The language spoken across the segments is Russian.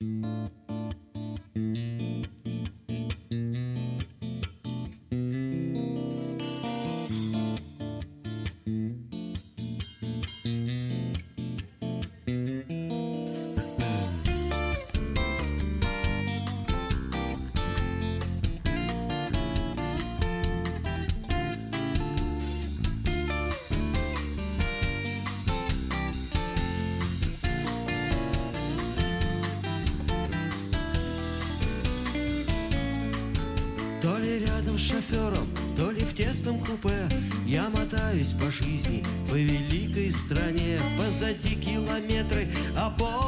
То тесном купе Я мотаюсь по жизни, по великой стране. Позади километры оборванных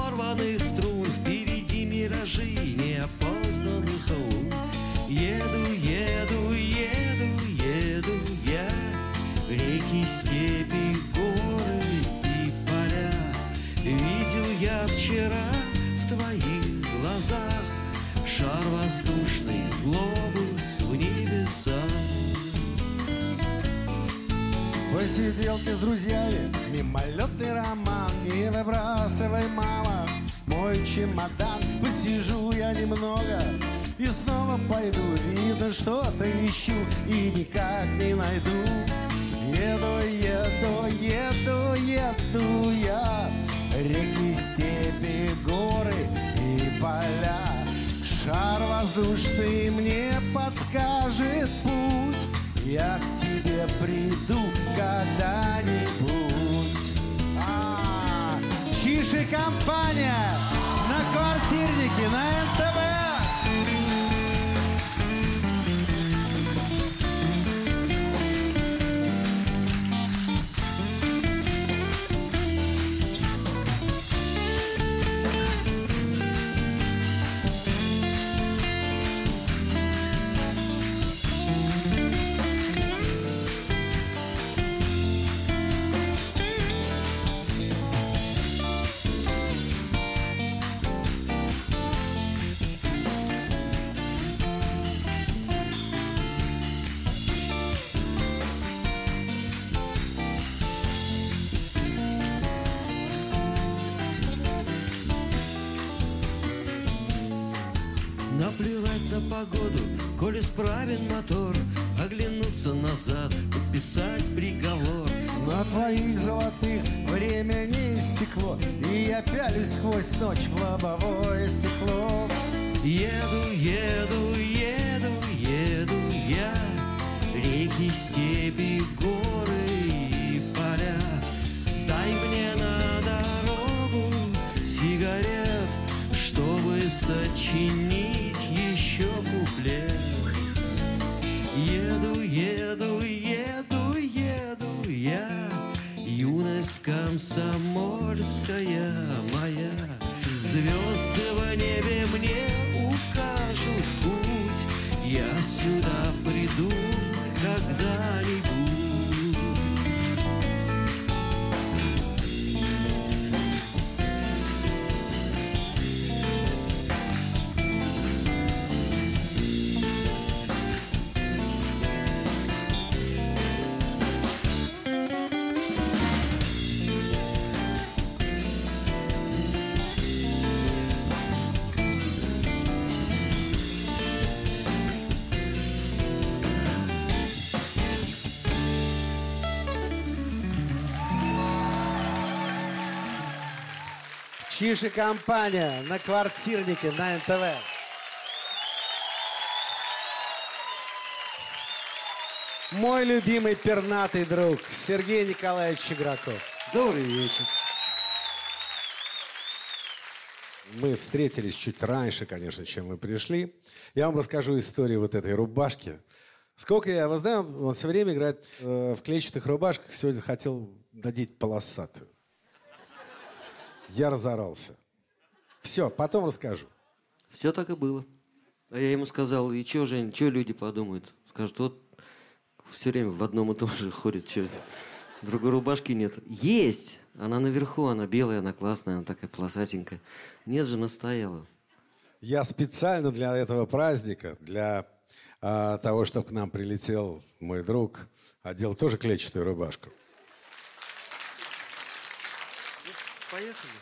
Наплевать на погоду, коль исправен мотор. Оглянуться назад, подписать приговор. На твоих золотых время не истекло И я пялюсь сквозь ночь в лобовое стекло. Еду, еду, еду, еду я. Реки, степи, горы и поля. Дай мне на дорогу сигарет Чтобы сочинить Еду, еду, еду, я Юность комсомольская моя. Звезды в небе мне укажут путь. Я сюда приду когда-нибудь Чиж и компания на квартирнике на НТВ. Мой любимый пернатый друг Сергей Николаевич Чеграков. Добрый вечер. Мы встретились чуть раньше, конечно, чем мы пришли. Я вам расскажу историю вот этой рубашки. Сколько я его знаю, он все время играет э, в клетчатых рубашках. Сегодня хотел надеть полосатую. Я разорался. Все, потом расскажу. Все так и было. А я ему сказал, и что, Жень, что люди подумают? Скажут, вот все время в одном и том же ходит, что другой рубашки нет. Есть! Она наверху, она белая, она классная, она такая полосатенькая. Нет же, настояла. Я специально для этого праздника, для а, того, чтобы к нам прилетел мой друг, одел тоже клетчатую рубашку. Поехали.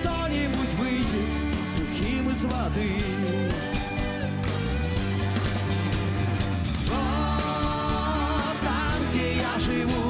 Кто-нибудь выйдет сухим из воды. О, там, где я живу,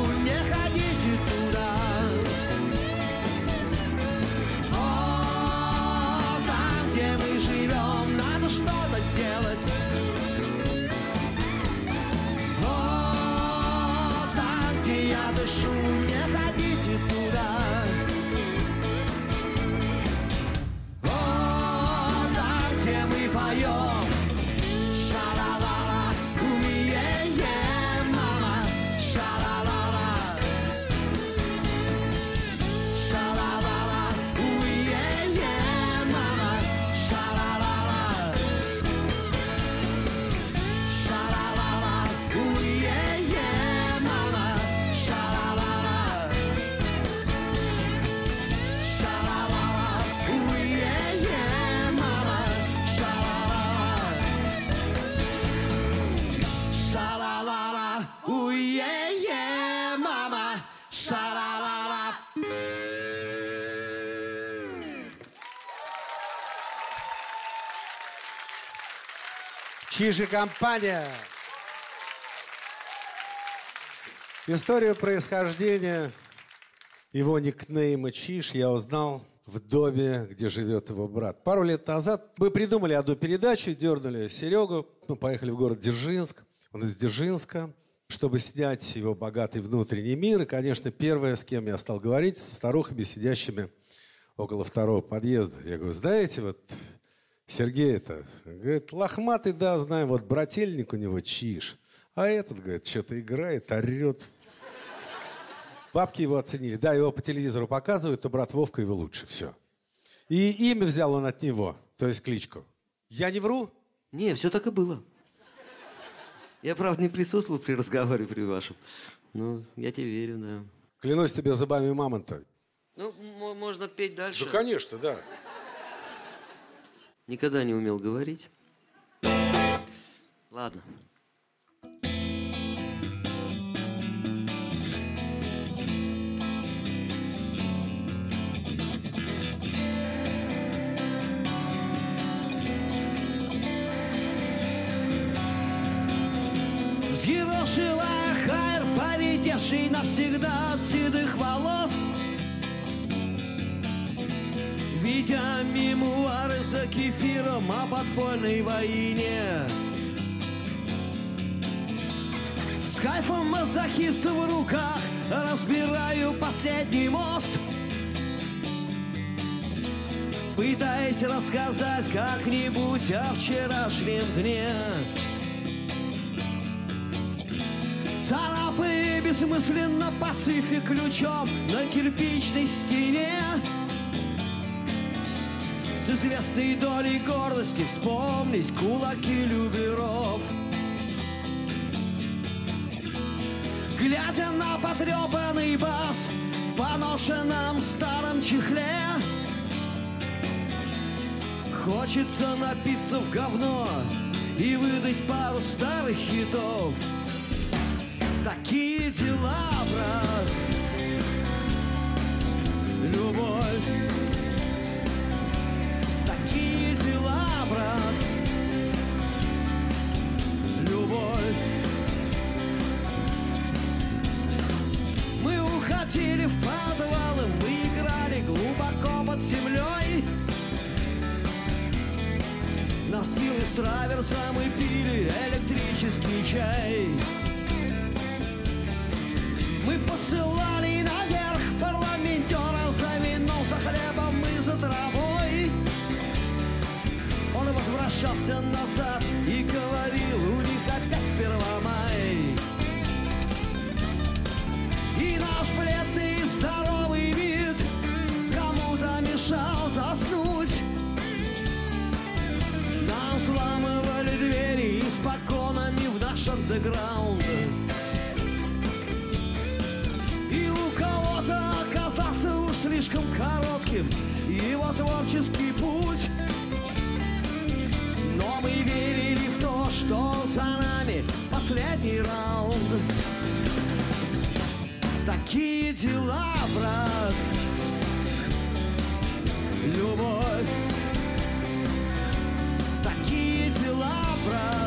И компания. Историю происхождения его никнейма Чиж я узнал в доме, где живет его брат. Пару лет назад мы придумали одну передачу, дернули Серегу. Мы поехали в город Дзержинск. Он из Дзержинска, чтобы снять его богатый внутренний мир. И, конечно, первое, с кем я стал говорить, со старухами, сидящими около второго подъезда. Я говорю, знаете, вот Сергей это, говорит, лохматый, да, знаю, вот брательник у него чиж. А этот, говорит, что-то играет, орет. Бабки его оценили. Да, его по телевизору показывают, то брат Вовка его лучше. Все. И имя взял он от него, то есть кличку. Я не вру? Не, все так и было. Я, правда, не присутствовал при разговоре при вашем. Ну, я тебе верю, да. Клянусь тебе зубами мамонта. Ну, можно петь дальше. конечно, да. Никогда не умел говорить. Ладно. Взъерошивая хайр, поредевший навсегда от седых волос Видя мемуары за кефиром о подпольной войне. С кайфом мазохиста в руках разбираю последний мост. Пытаясь рассказать как-нибудь о вчерашнем дне. Царапая бессмысленно пацифик ключом на кирпичной стене известной долей гордости. Вспомнить кулаки люберов. Глядя на потрепанный бас В поношенном старом чехле Хочется напиться в говно И выдать пару старых хитов. Такие дела, брат. Любовь с траверсом и пили электрический чай. Мы посылали наверх парламентеров за вином, за хлебом и за травой. Он возвращался назад слишком коротким его творческий путь. Но мы верили в то, что за нами последний раунд. Такие дела, брат. Любовь. Такие дела, брат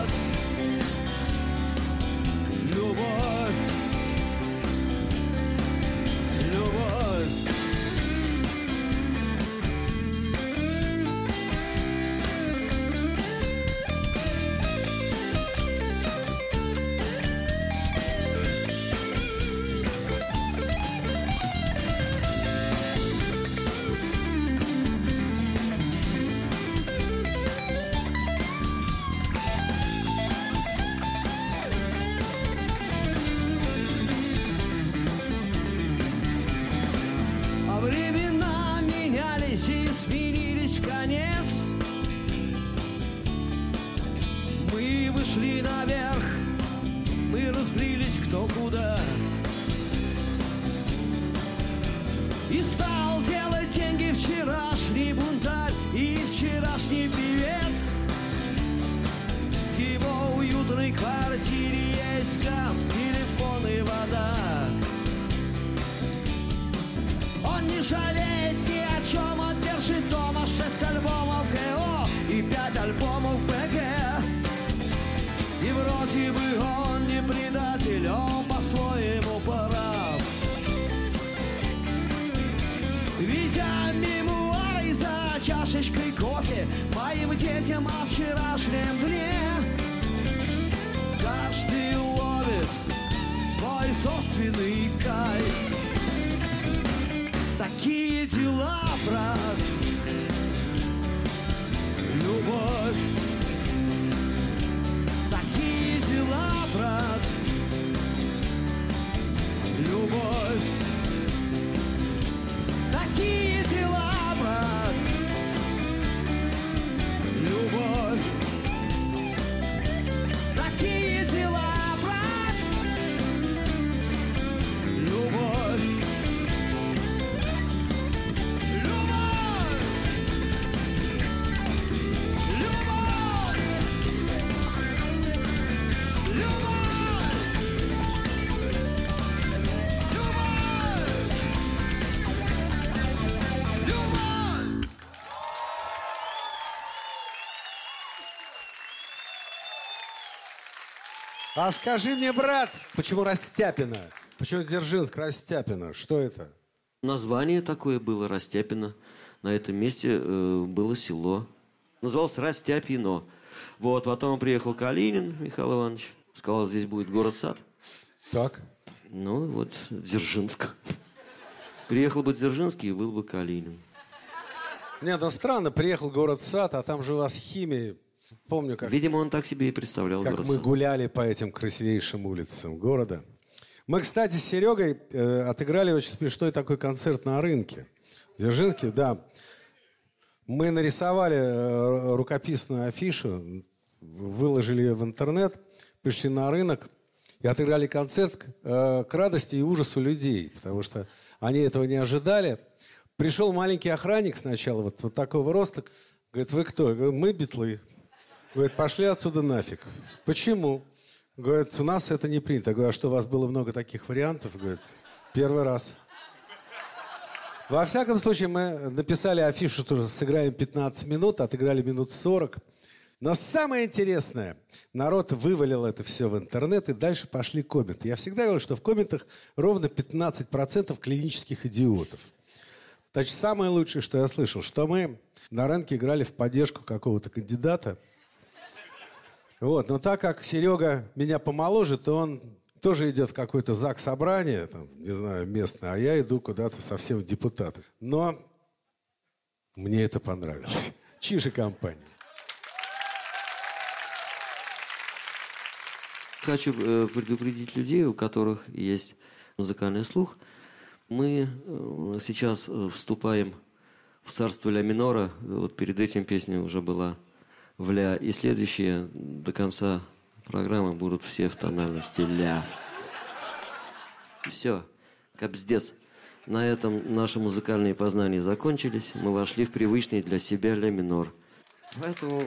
А скажи мне, брат, почему Растяпина? Почему Дзержинск Растяпина? Что это? Название такое было Растяпино. На этом месте э, было село. Называлось Растяпино. Вот, потом приехал Калинин Михаил Иванович. Сказал, здесь будет город-сад. Так. Ну, вот, Дзержинск. Приехал бы Дзержинский, и был бы Калинин. Нет, ну странно, приехал город-сад, а там же у вас химия. Помню, как, Видимо, он так себе и представлял как мы гуляли по этим красивейшим улицам города. Мы, кстати, с Серегой э, отыграли очень смешной такой концерт на рынке. В Дзержинске, да. Мы нарисовали э, рукописную афишу, выложили ее в интернет, пришли на рынок И отыграли концерт э, к радости и ужасу людей, потому что они этого не ожидали. Пришел маленький охранник сначала, вот, вот такого роста. Говорит, вы кто? Я говорю, мы битлы. Говорит, пошли отсюда нафиг. Почему? Говорит, у нас это не принято. Я говорю, а что, у вас было много таких вариантов? Говорит, первый раз. Во всяком случае, мы написали афишу, что сыграем 15 минут, отыграли минут 40. Но самое интересное, народ вывалил это все в интернет, и дальше пошли комменты. Я всегда говорю, что в комментах ровно 15% клинических идиотов. Значит, самое лучшее, что я слышал, что мы на рынке играли в поддержку какого-то кандидата. Вот, но так как Серега меня помоложе, то он тоже идет в какое-то ЗАГС-собрание, там, не знаю, местное, а я иду куда-то совсем в депутаты. Но мне это понравилось. Чиже компания. Хочу э, предупредить людей, у которых есть музыкальный слух. Мы э, сейчас э, вступаем в царство ля минора. Вот перед этим песня уже была в ля. И следующие до конца программы будут все в тональности ля. Все, капздец. На этом наши музыкальные познания закончились. Мы вошли в привычный для себя ля минор. Поэтому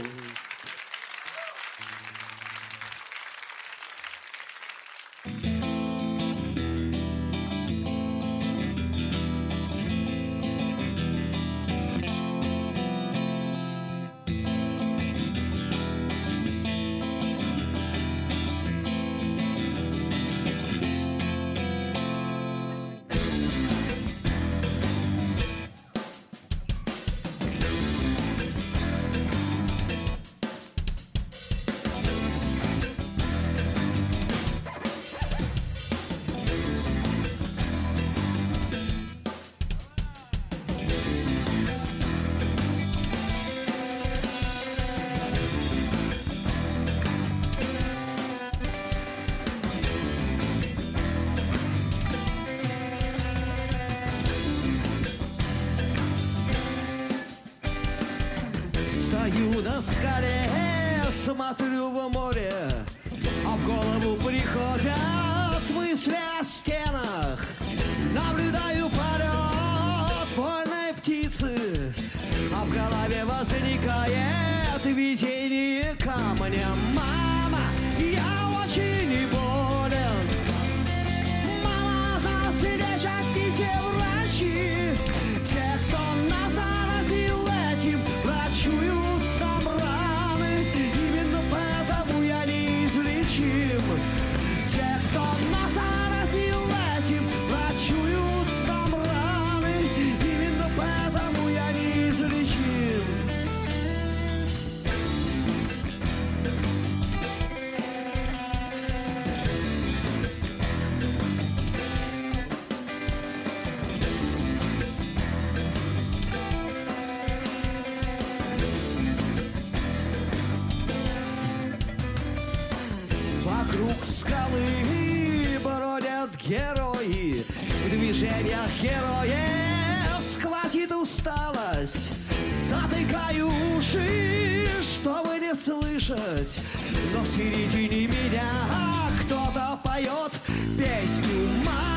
не слышать Но в середине меня кто-то поет песню Мама,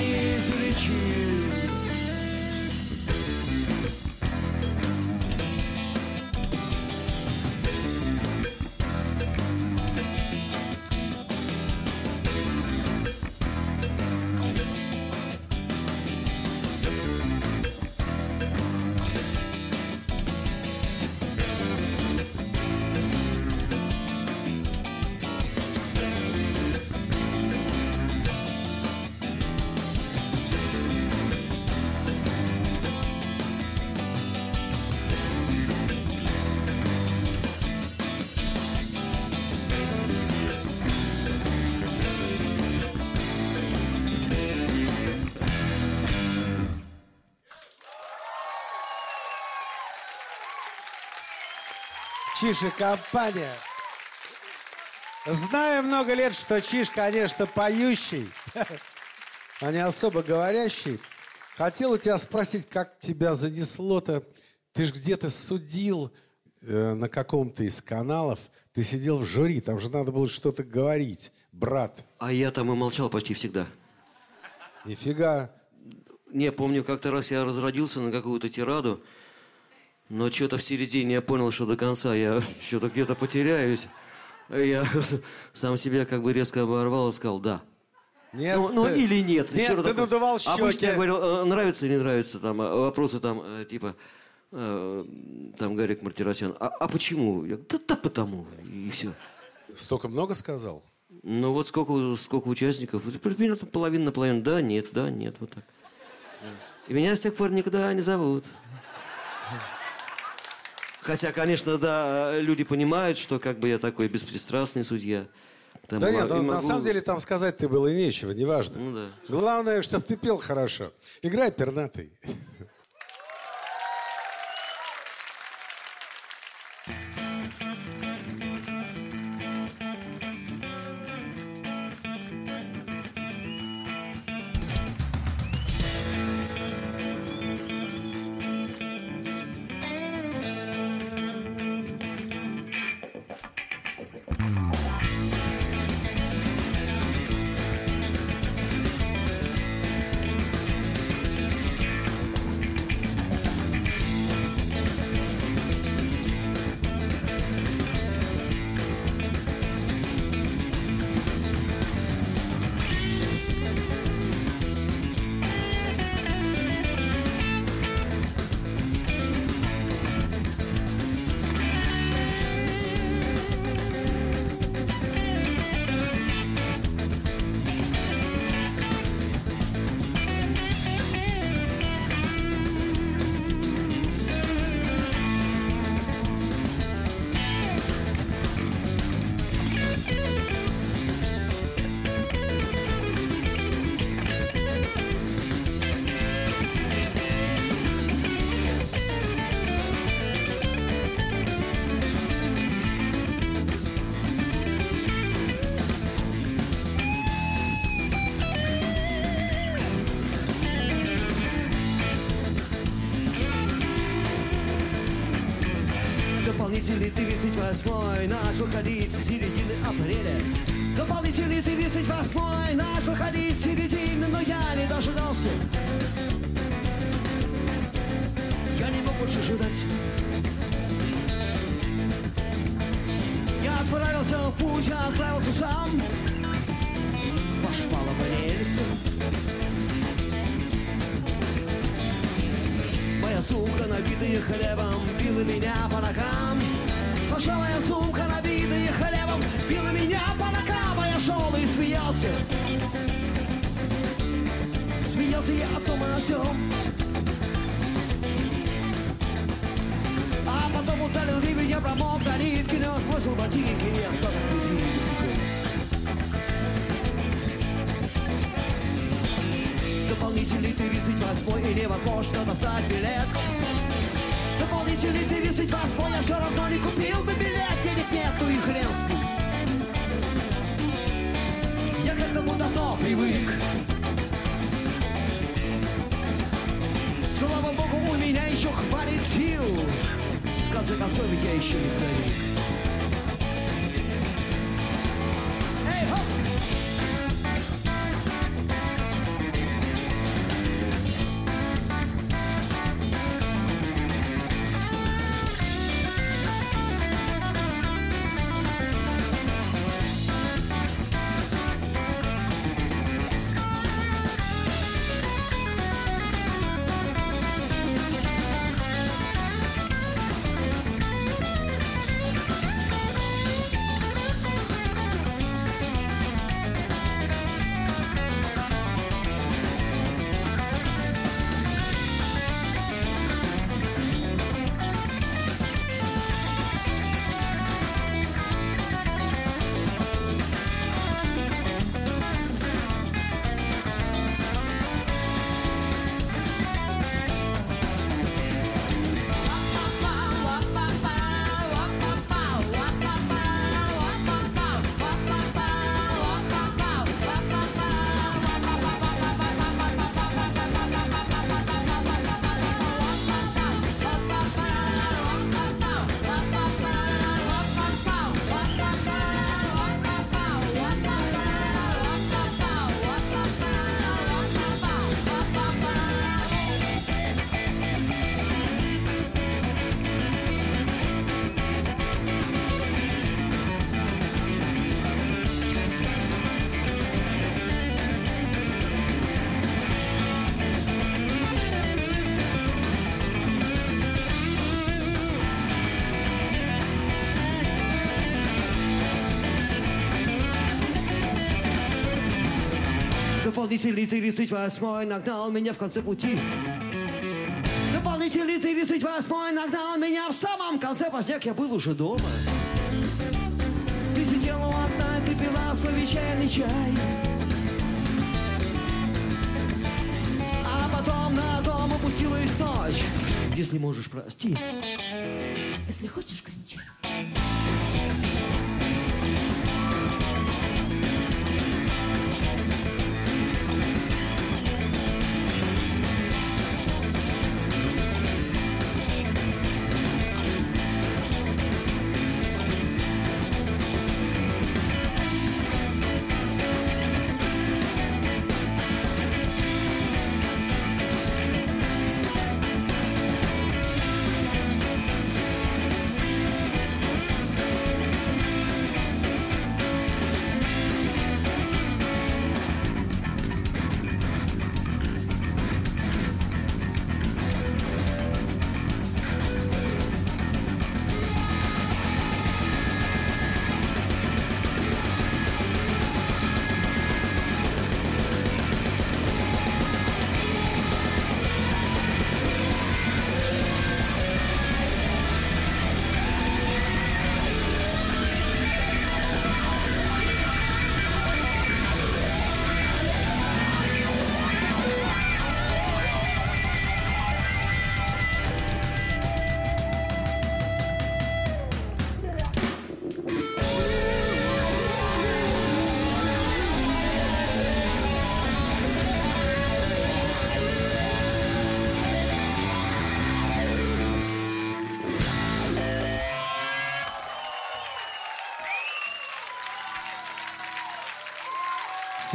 неизлечим. Чиж и компания. Знаю много лет, что Чиж, конечно, поющий, а не особо говорящий. Хотел у тебя спросить, как тебя занесло-то? Ты ж где-то судил э, на каком-то из каналов. Ты сидел в жюри, там же надо было что-то говорить, брат. А я там и молчал почти всегда. Нифига. Не, помню, как-то раз я разродился на какую-то тираду, но что-то в середине я понял, что до конца я что-то где-то потеряюсь. Я сам себя как бы резко оборвал и сказал «да». Нет, ну, ну, ты- или нет. Нет, ты такой. надувал Обычно щеки. я говорил, «Э, нравится или не нравится, там, а вопросы там, э, типа, э, там, Гарик Мартиросян, а, а почему? Я, да, да потому, и все. Столько много сказал? Ну вот сколько, сколько участников, примерно половина на половину, да, нет, да, нет, вот так. И меня с тех пор никуда не зовут. Хотя, конечно, да, люди понимают, что как бы я такой беспристрастный судья. Там Да нет, и ну, на могу- самом деле там сказать ты было нечего, неважно. Ну да. Главное, чтобы ты пел хорошо. Играй пернатый. слаботинки не остаток пути и секунд. Дополнительный ты визит восьмой или возможно достать билет. Дополнительный ты визит восьмой, я все равно не купил бы билет, денег нету и хрен с ним. Я к этому давно привык. Слава богу, у меня еще хватит сил. В конце концов, ведь я еще не старик. Дополнительный 38 нагнал меня в конце пути. Дополнительный 38 нагнал меня в самом конце поздняк, я был уже дома. Ты сидела у окна, ты пила свой вечерний чай. А потом на дом опустилась ночь. Если можешь, прости. Если хочешь, кончай.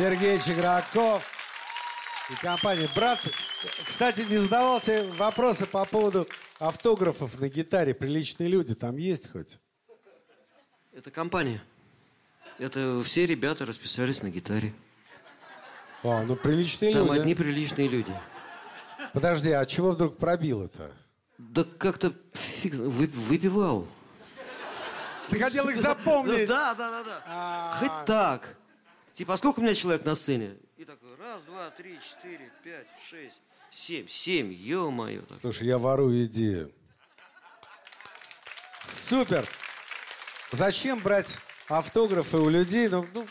Сергей Чиграков и компания «Брат». Кстати, не задавал тебе вопросы по поводу автографов на гитаре. Приличные люди там есть хоть? Это компания. Это все ребята расписались на гитаре. О, ну приличные Там люди. одни приличные люди. Подожди, а чего вдруг пробило-то? Да как-то фиг, вы- выпивал. Ты хотел их запомнить. да, да, да, да. А. Хоть так. Типа, а сколько у меня человек на сцене? И такой, раз, два, три, четыре, пять, шесть, семь. Семь, ё-моё. Слушай, я ворую идею. Супер! Зачем брать автографы у людей? Ну, ну,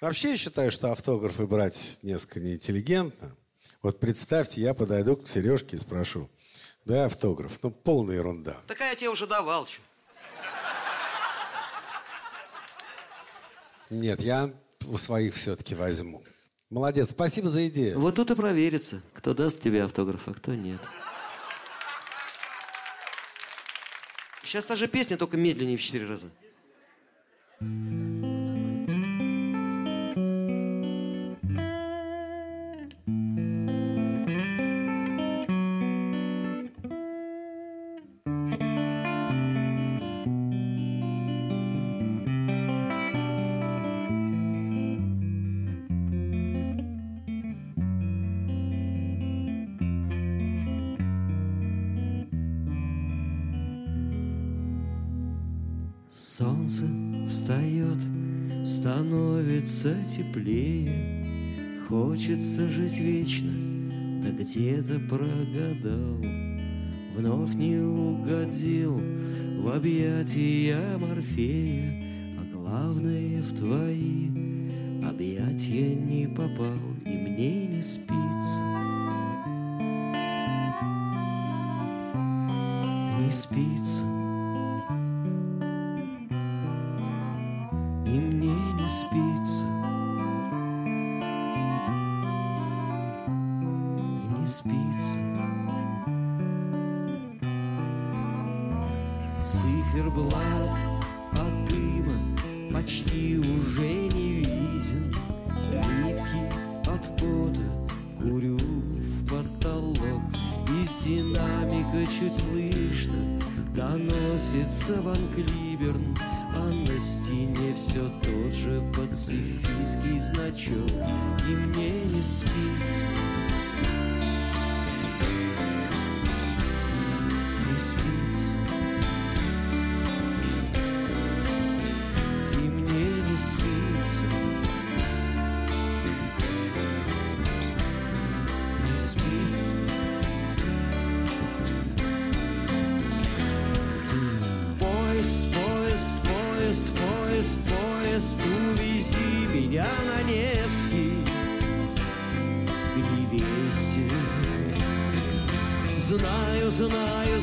вообще я считаю, что автографы брать несколько неинтеллигентно. Вот представьте, я подойду к Сережке и спрошу. Да, автограф. Ну, полная ерунда. Такая я тебе уже давал, чё. Нет, я у своих все-таки возьму. Молодец, спасибо за идею. Вот тут и проверится, кто даст тебе автограф, а кто нет. Сейчас та же песня, только медленнее в четыре раза. Солнце становится теплее, Хочется жить вечно, да где-то прогадал. Вновь не угодил в объятия Морфея, А главное в твои объятия не попал, И мне не спится. Не спится.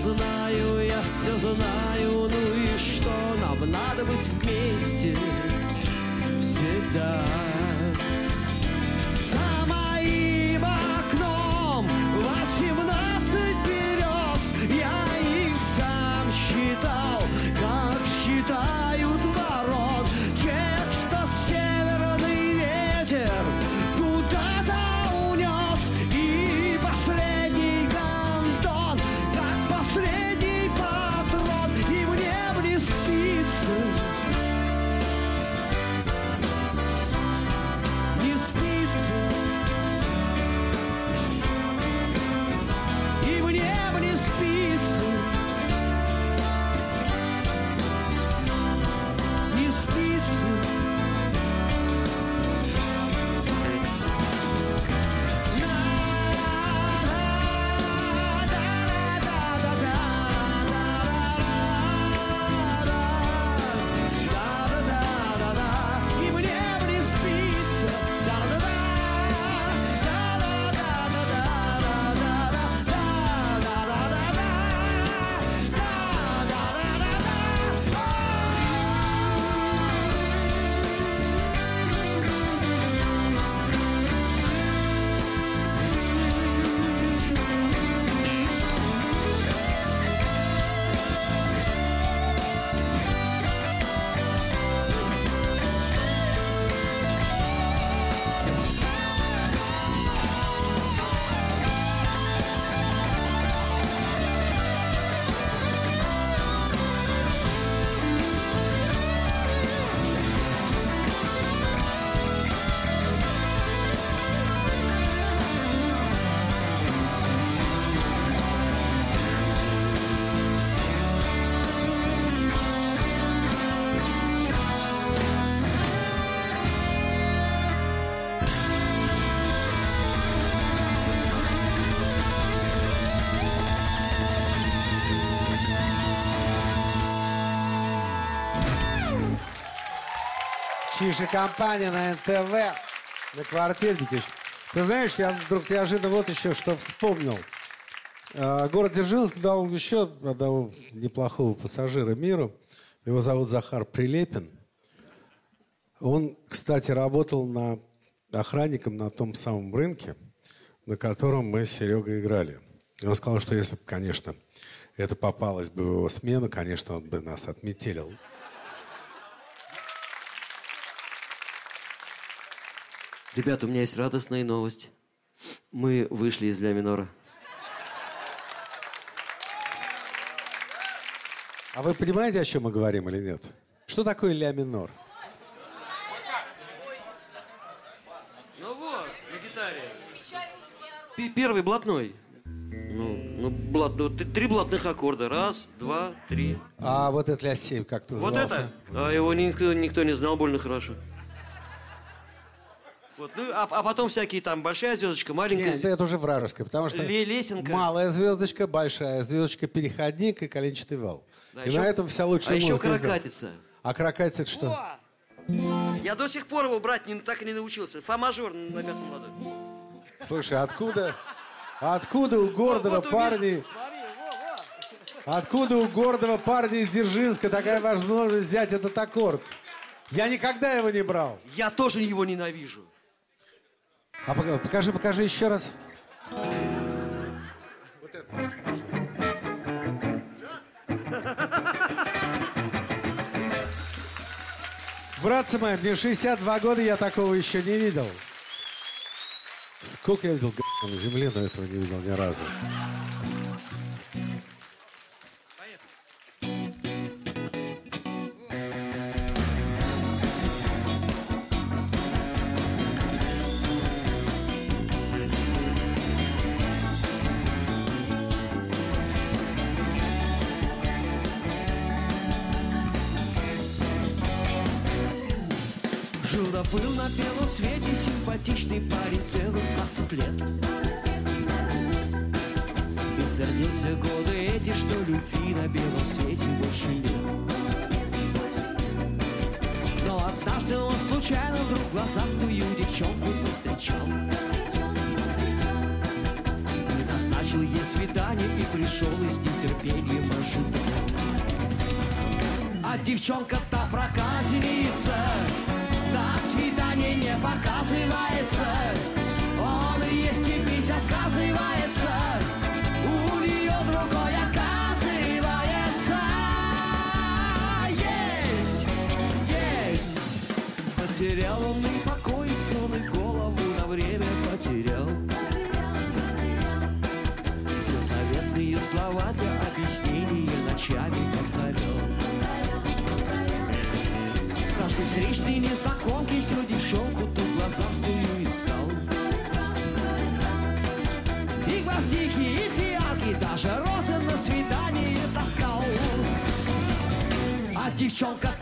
Знаю, я все знаю, ну и что, нам надо быть вместе Чиж компания на НТВ, на квартирнике. Ты знаешь, я вдруг неожиданно вот еще что вспомнил. Э, Город Дзержинск дал еще одного неплохого пассажира миру. Его зовут Захар Прилепин. Он, кстати, работал на охранником на том самом рынке, на котором мы с Серегой играли. И он сказал, что если бы, конечно, это попалось бы в его смену, конечно, он бы нас отметелил. Ребята, у меня есть радостная новость. Мы вышли из ля минора. А вы понимаете, о чем мы говорим или нет? Что такое ля минор? Ну вот, на гитаре. Первый блатной. Ну, ну, блат, ну, три блатных аккорда. Раз, два, три. А вот это ля 7 как Вот назывался? это? А его никто, никто не знал больно хорошо. Вот, ну, а, а потом всякие там большая звездочка, маленькая Нет, это уже вражеское, потому что Ле- лесенка. малая звездочка, большая звездочка, переходник и коленчатый вал. Да, и еще- на этом вся лучшая А еще музыка сделана. каракатица. А каракатица это что? Я до сих пор его брать не, так и не научился. Фа-мажор на пятом ладу. Слушай, откуда, откуда у гордого Вот увидишь. парня, откуда у гордого парня из Дзержинска такая возможность взять этот аккорд? Я никогда его не брал. Я тоже его ненавижу. А пока- покажи, покажи еще раз. Братцы мои, мне 62 года, я такого еще не видел. Сколько я видел на земле, но этого не видел ни разу. Да был на белом свете симпатичный парень целых 20 лет. И твердился годы эти, что любви на белом свете больше нет. Но однажды он случайно вдруг глазастую девчонку повстречал. И назначил ей свидание и пришел и с нетерпением ожидал. А девчонка-то проказница не показывается. Он и есть и пить отказывается. У нее другой оказывается Есть, есть. Потерял он и все девчонку ту глазастую искал. И гвоздики, и фиалки, даже розы на свидание таскал. А девчонка-то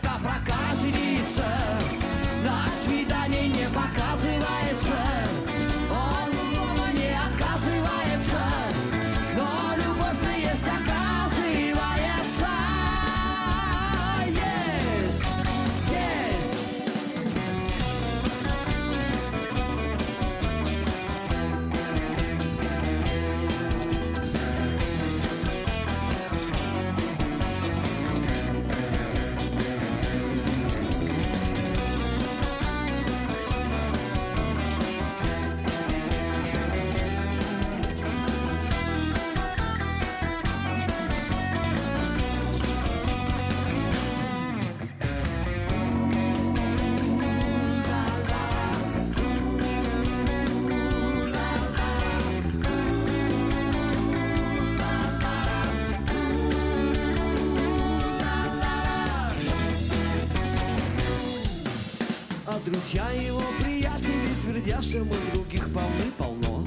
друзья его приятели твердят, что мы других полны-полно.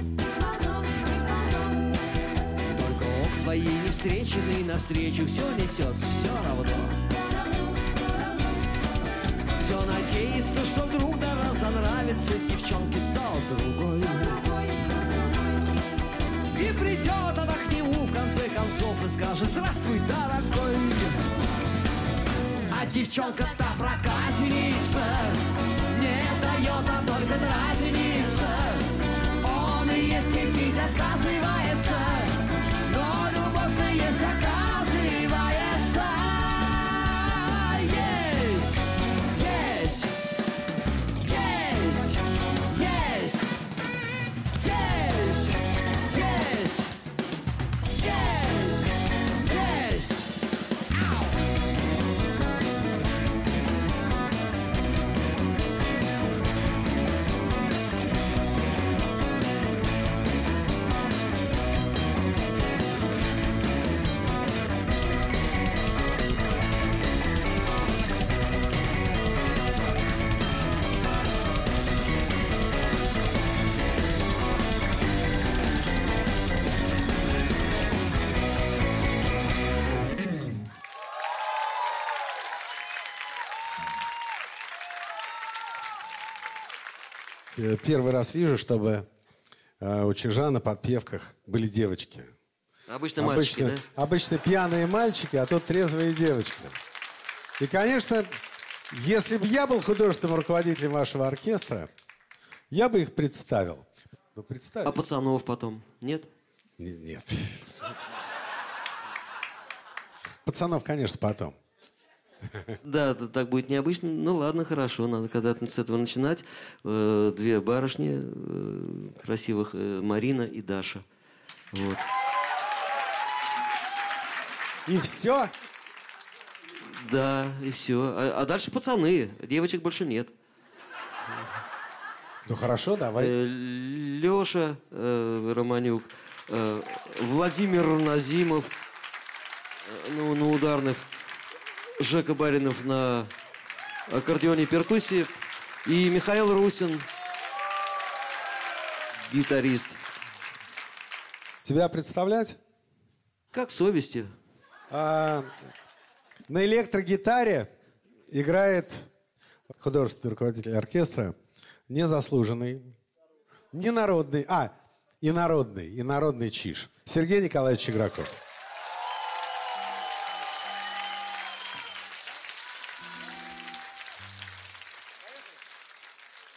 Только ок своей не встреченный навстречу все несется все равно. Все надеется, что вдруг да разонравится девчонке до другой. И придет она к нему в конце концов и скажет Здравствуй, дорогой А девчонка-то проказница отказывается первый раз вижу, чтобы э, у Чижа на подпевках были девочки. Обычно мальчики, обычно, да? обычно пьяные мальчики, а тут трезвые девочки. И, конечно, если бы я был художественным руководителем вашего оркестра, я бы их представил. Ну, представь. А пацанов потом? Нет? Не- Нет. Пацанов, конечно, потом. Да, так будет необычно. Ну ладно, хорошо, надо когда-то с этого начинать. Э, две барышни э, красивых, э, Марина и Даша. Вот. И все. Да, и все. А, а дальше пацаны. Девочек больше нет. Ну хорошо, давай. Леша Романюк, э, Владимир Назимов э, ну, на ударных, Жека Баринов на аккордеоне и перкуссии и Михаил Русин, гитарист. Тебя представлять? Как совести. А, на электрогитаре играет художественный руководитель оркестра, незаслуженный, ненародный, а, и народный, и народный чиш. Сергей Николаевич Игроков.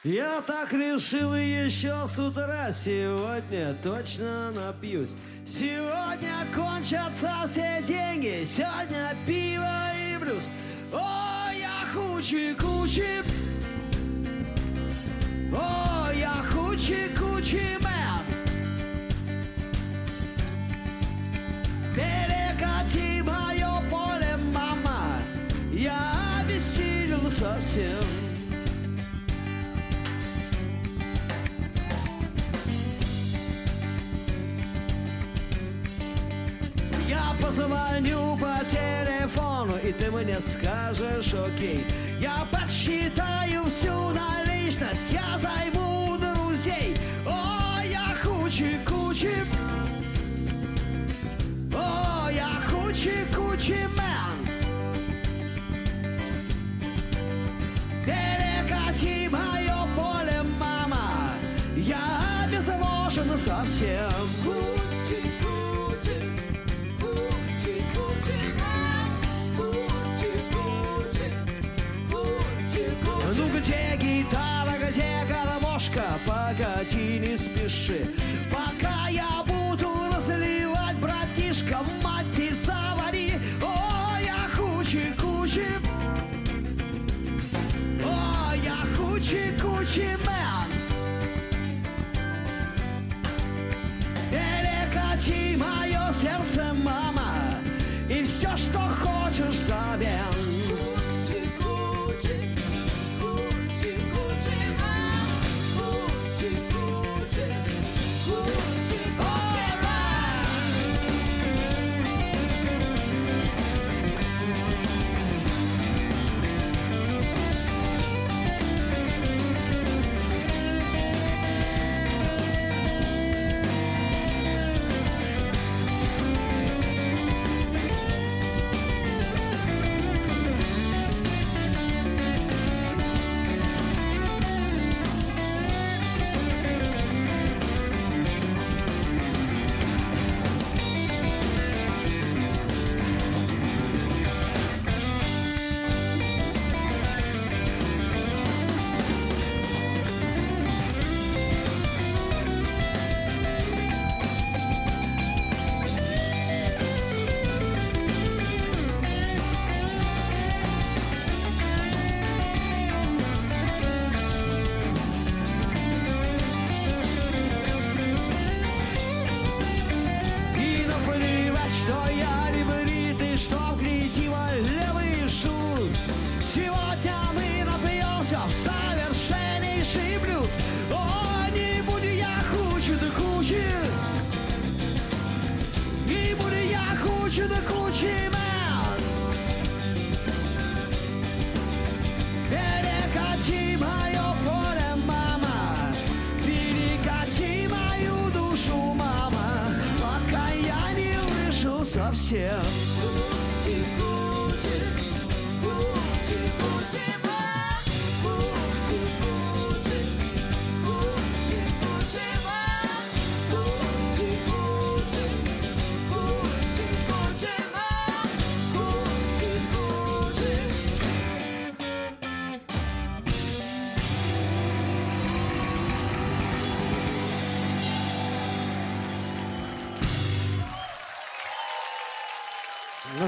Я так решил и еще с утра Сегодня точно напьюсь. Сегодня кончатся все деньги Сегодня пиво и блюз. О, я хучи-кучи О, я хучи-кучи позвоню по телефону, и ты мне скажешь окей. Я подсчитаю всю наличность, я займу друзей. О, я хучи-кучи. О, я хучи-кучи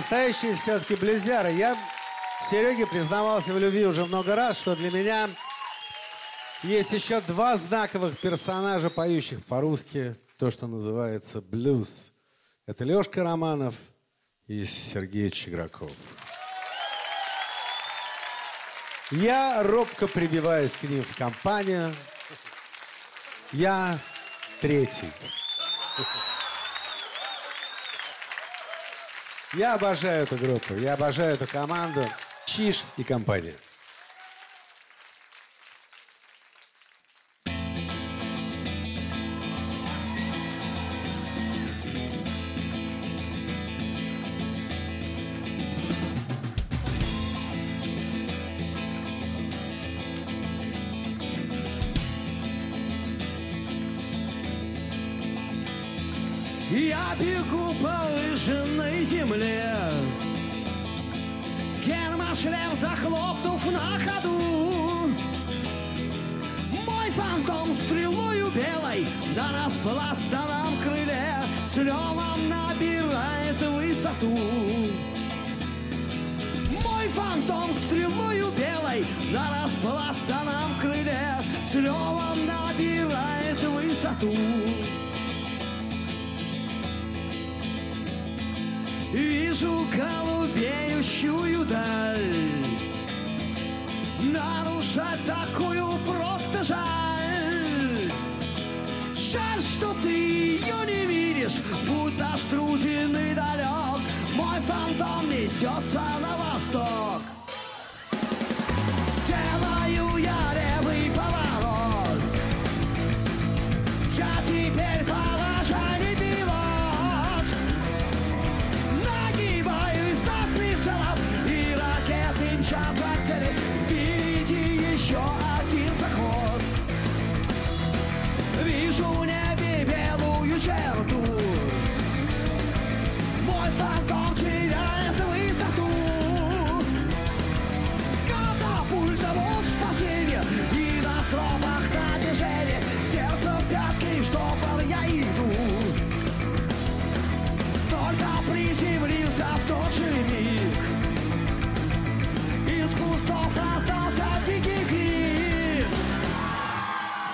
настоящие все-таки близеры. Я Сереге признавался в любви уже много раз, что для меня есть еще два знаковых персонажа, поющих по-русски то, что называется блюз. Это Лешка Романов и Сергей Чиграков. Я робко прибиваюсь к ним в компанию. Я третий. Я обожаю эту группу, я обожаю эту команду. Чиш и компания.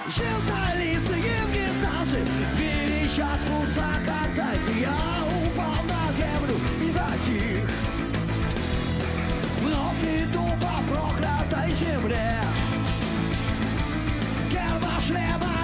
Желтолицые вьетнамцы Били щетку стакан зайцы Я упал на землю и затих Вновь иду по проклятой земле. Герба шлема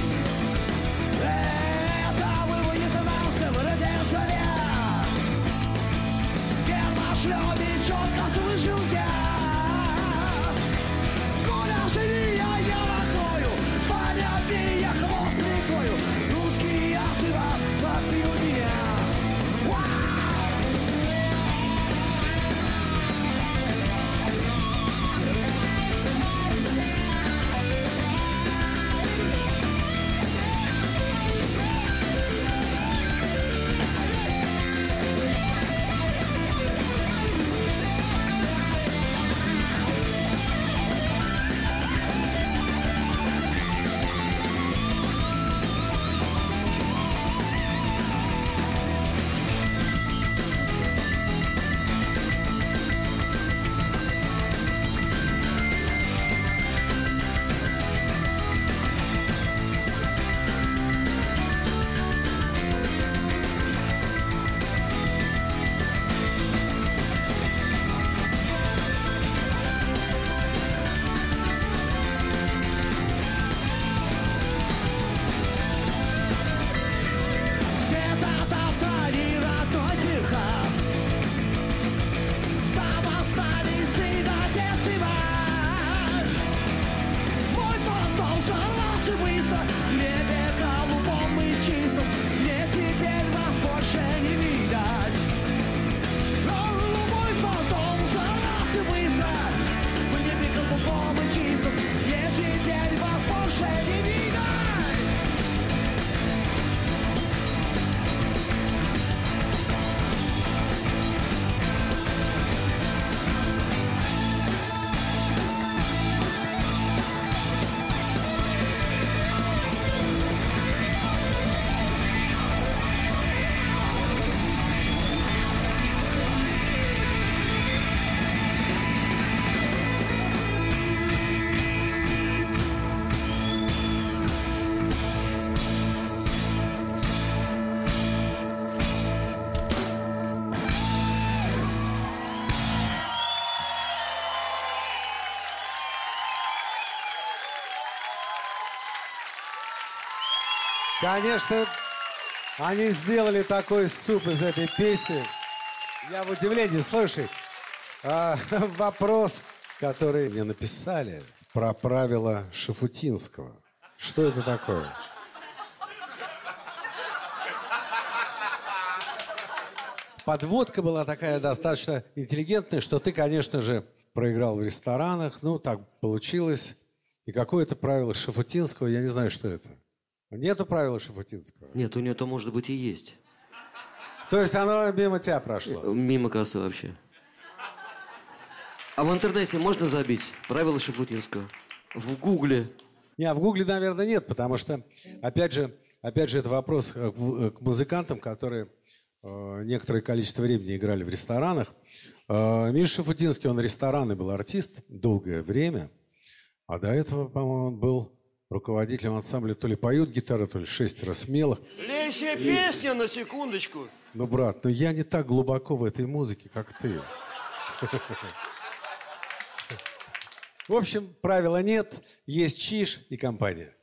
Конечно, они сделали такой суп из этой песни. Я в удивлении. Слушай, а, вопрос, который мне написали про правила Шафутинского. Что это такое? Подводка была такая достаточно интеллигентная, что ты, конечно же, проиграл в ресторанах. Ну, так получилось. И какое-то правило Шафутинского, я не знаю, что это. Нету правила Шафутинского. Нет, у нее то, может быть, и есть. То есть оно мимо тебя прошло. Мимо кассы вообще. А в интернете можно забить правила Шафутинского? В Гугле. Не, а в Гугле, наверное, нет, потому что, опять же, опять же, это вопрос э, к музыкантам, которые э, некоторое количество времени играли в ресторанах. Э, Миша Шафутинский, он ресторанный был артист долгое время, а до этого, по-моему, он был руководителем ансамбля то ли поют гитару, то ли шестеро смелых. Лейся песня на секундочку. Ну, брат, ну я не так глубоко в этой музыке, как ты. В общем, правила нет, есть чиш и компания.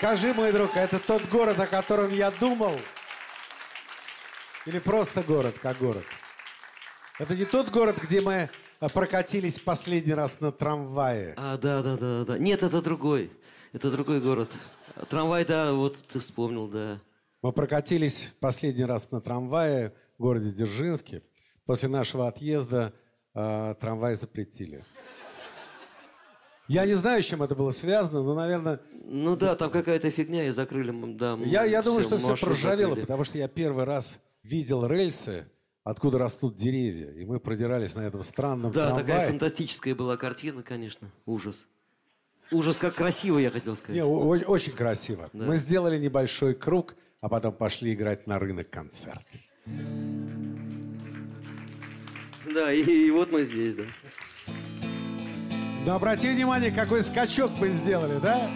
Скажи, мой друг, это тот город, о котором я думал? Или просто город, как город? Это не тот город, где мы а, прокатились последний раз на трамвае. А, да, да, да, да. Нет, это другой. Это другой город. Трамвай, да, вот ты вспомнил, да. Мы прокатились последний раз на трамвае в городе Дзержинске. После нашего отъезда э, трамвай запретили. Я не знаю, с чем это было связано, но, наверное... Ну да, там какая-то фигня, и закрыли, да. Я, я думаю, что все проржавело, закрыли. потому что я первый раз видел рельсы, откуда растут деревья. И мы продирались на этом странном Да, трамвае. такая фантастическая была картина, конечно. Ужас. Ужас, как красиво, я хотел сказать. Не, очень красиво. Мы сделали небольшой круг, а потом пошли играть на рынок концерт. Да, и, и вот мы здесь, да. Но обрати внимание, какой скачок мы сделали, да?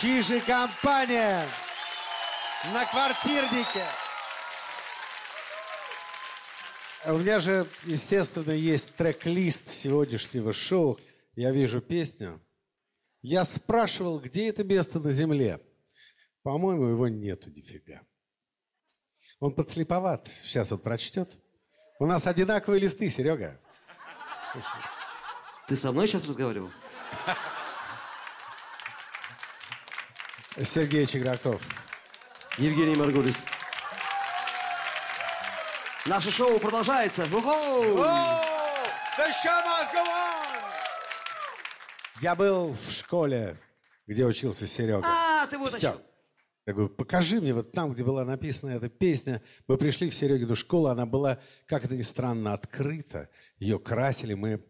Чижи компания на квартирнике. У меня же, естественно, есть трек-лист сегодняшнего шоу. Я вижу песню. Я спрашивал, где это место на земле. По-моему, его нету нифига. Он подслеповат. Сейчас он прочтет. У нас одинаковые листы, Серега. Ты со мной сейчас разговаривал? Сергей Чеграков. Евгений Маргулис. Наше шоу продолжается. Я был в школе, где учился Серега. А, ты вот Все. Я говорю, покажи мне вот там, где была написана эта песня. Мы пришли в Серегину школу, она была, как это ни странно, открыта. Ее красили, мы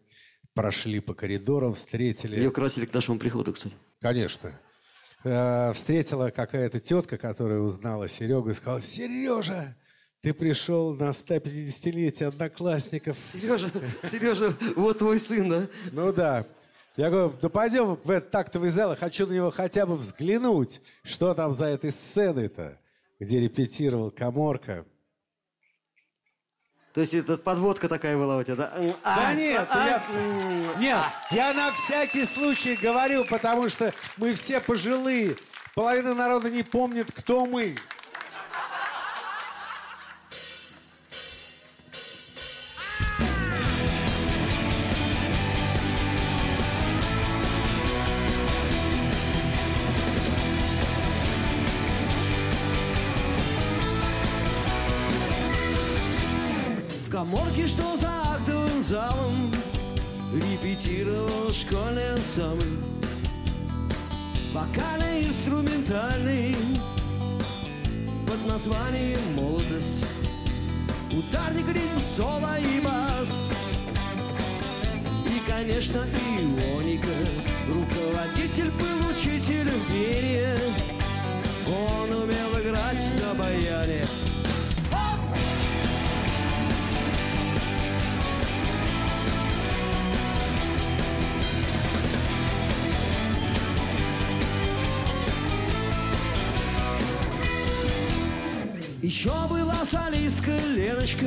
прошли по коридорам, встретили... Ее красили к нашему приходу, кстати. Конечно. Э, встретила какая-то тетка, которая узнала Серегу и сказала, Сережа, ты пришел на 150-летие одноклассников. Сережа, Сережа, вот твой сын, да? Ну да. Я говорю, ну пойдем в этот тактовый зал, я хочу на него хотя бы взглянуть, что там за этой сценой-то, где репетировал Каморка. То есть это подводка такая была у тебя, да? М, Да а, нет, а, я, м, нет, я на всякий случай говорю, потому что мы все пожилые. Половина народа не помнит, кто мы. Репетировал школьный ансамбль Вокально-инструментальный Под названием «Молодость» Ударник, ритм, соло и бас И, конечно, ионика Руководитель был учителем пения Он умел играть на баяне Еще была солистка Леночка,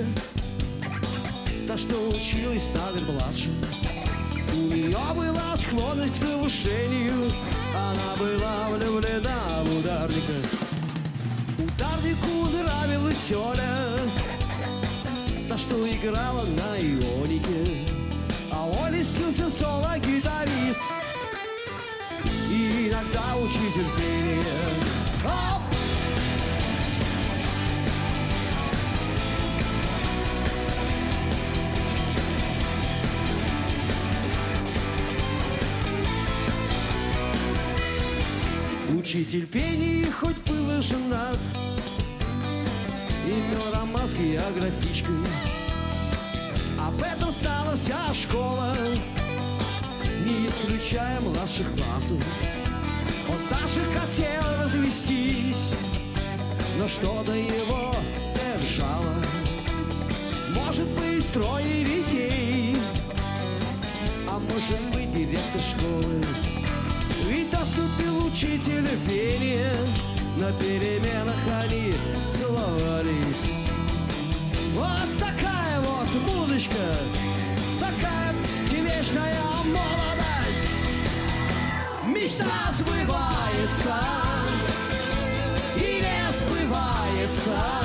та, что училась на младше. У нее была склонность к завышению, она была влюблена в ударника. Ударнику нравилась Оля, та, что играла на ионике. А Оле снился соло-гитарист и иногда учитель пения. Учитель пения хоть был и женат. Имел роман с географичкой Об этом знала вся школа. Не исключая младших классов. Он даже хотел развестись. Но что-то его держало? Может быть, трое детей. А может быть, директор школы любил учителя пения На переменах они целовались. Вот такая вот музычка Такая вечная молодость. Мечта сбывается И не сбывается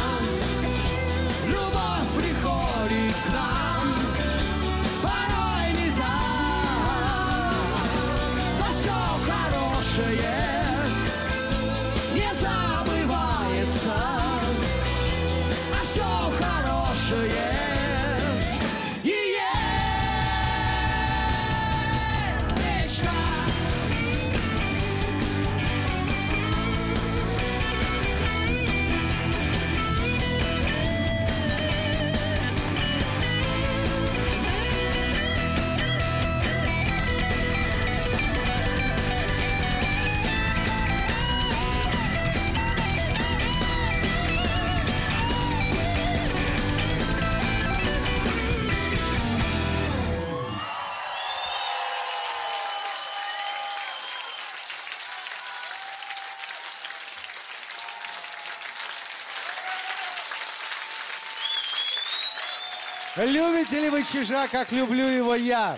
Любите ли вы чижа, как люблю его я?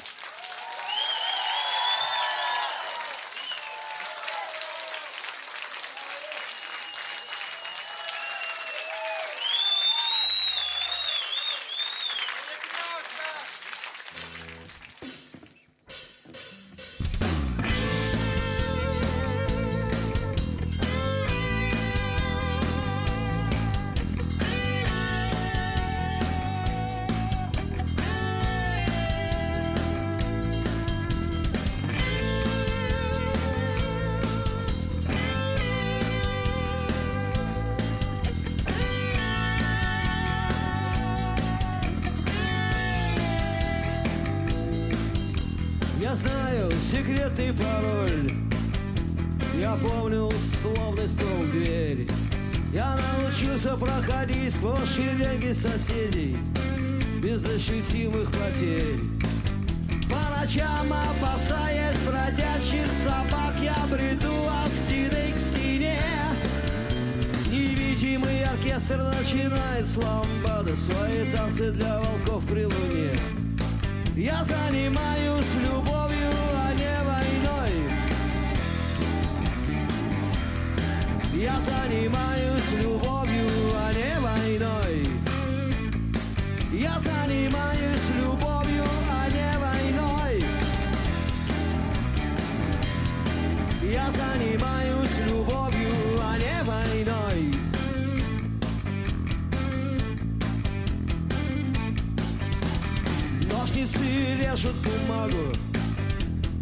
режут бумагу,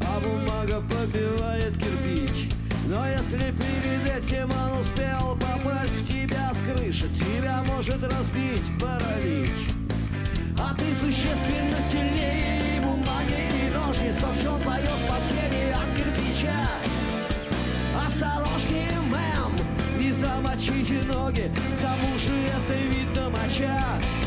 а бумага побивает кирпич. Но если перед этим он успел попасть в тебя с крыши, тебя может разбить паралич. А ты существенно сильнее бумаги и ножниц, но в чем твое спасение от кирпича? Осторожнее, мэм, не замочите ноги, к тому же это видно моча.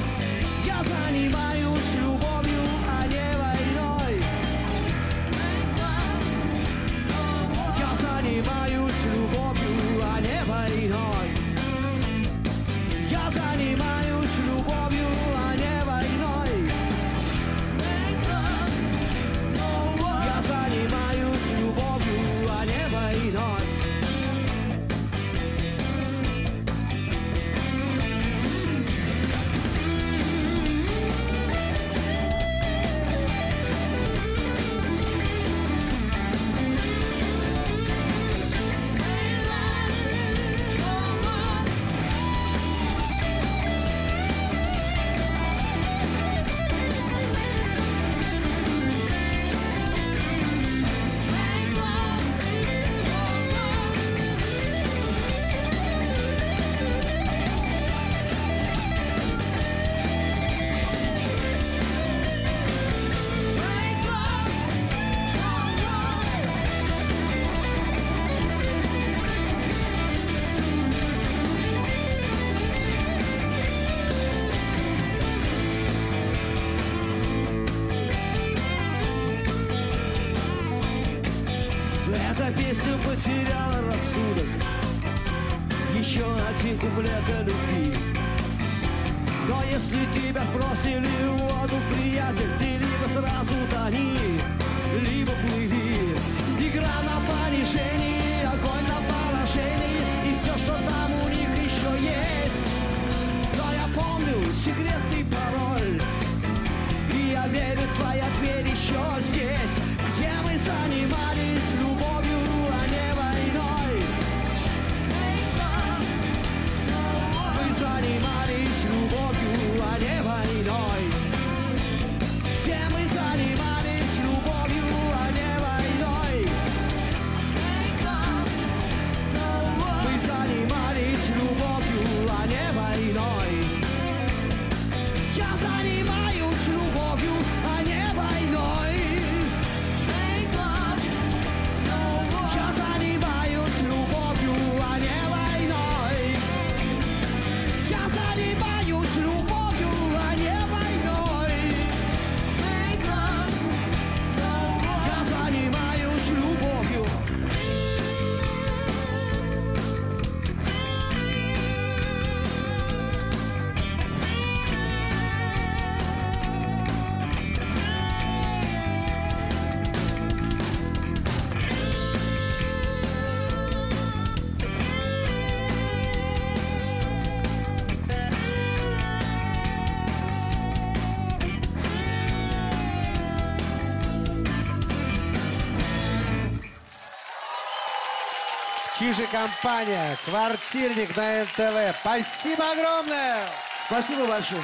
Чижи компания, квартирник на НТВ. Спасибо огромное! Спасибо большое.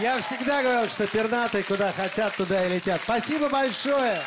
Я всегда говорил, что пернатые куда хотят, туда и летят. Спасибо большое!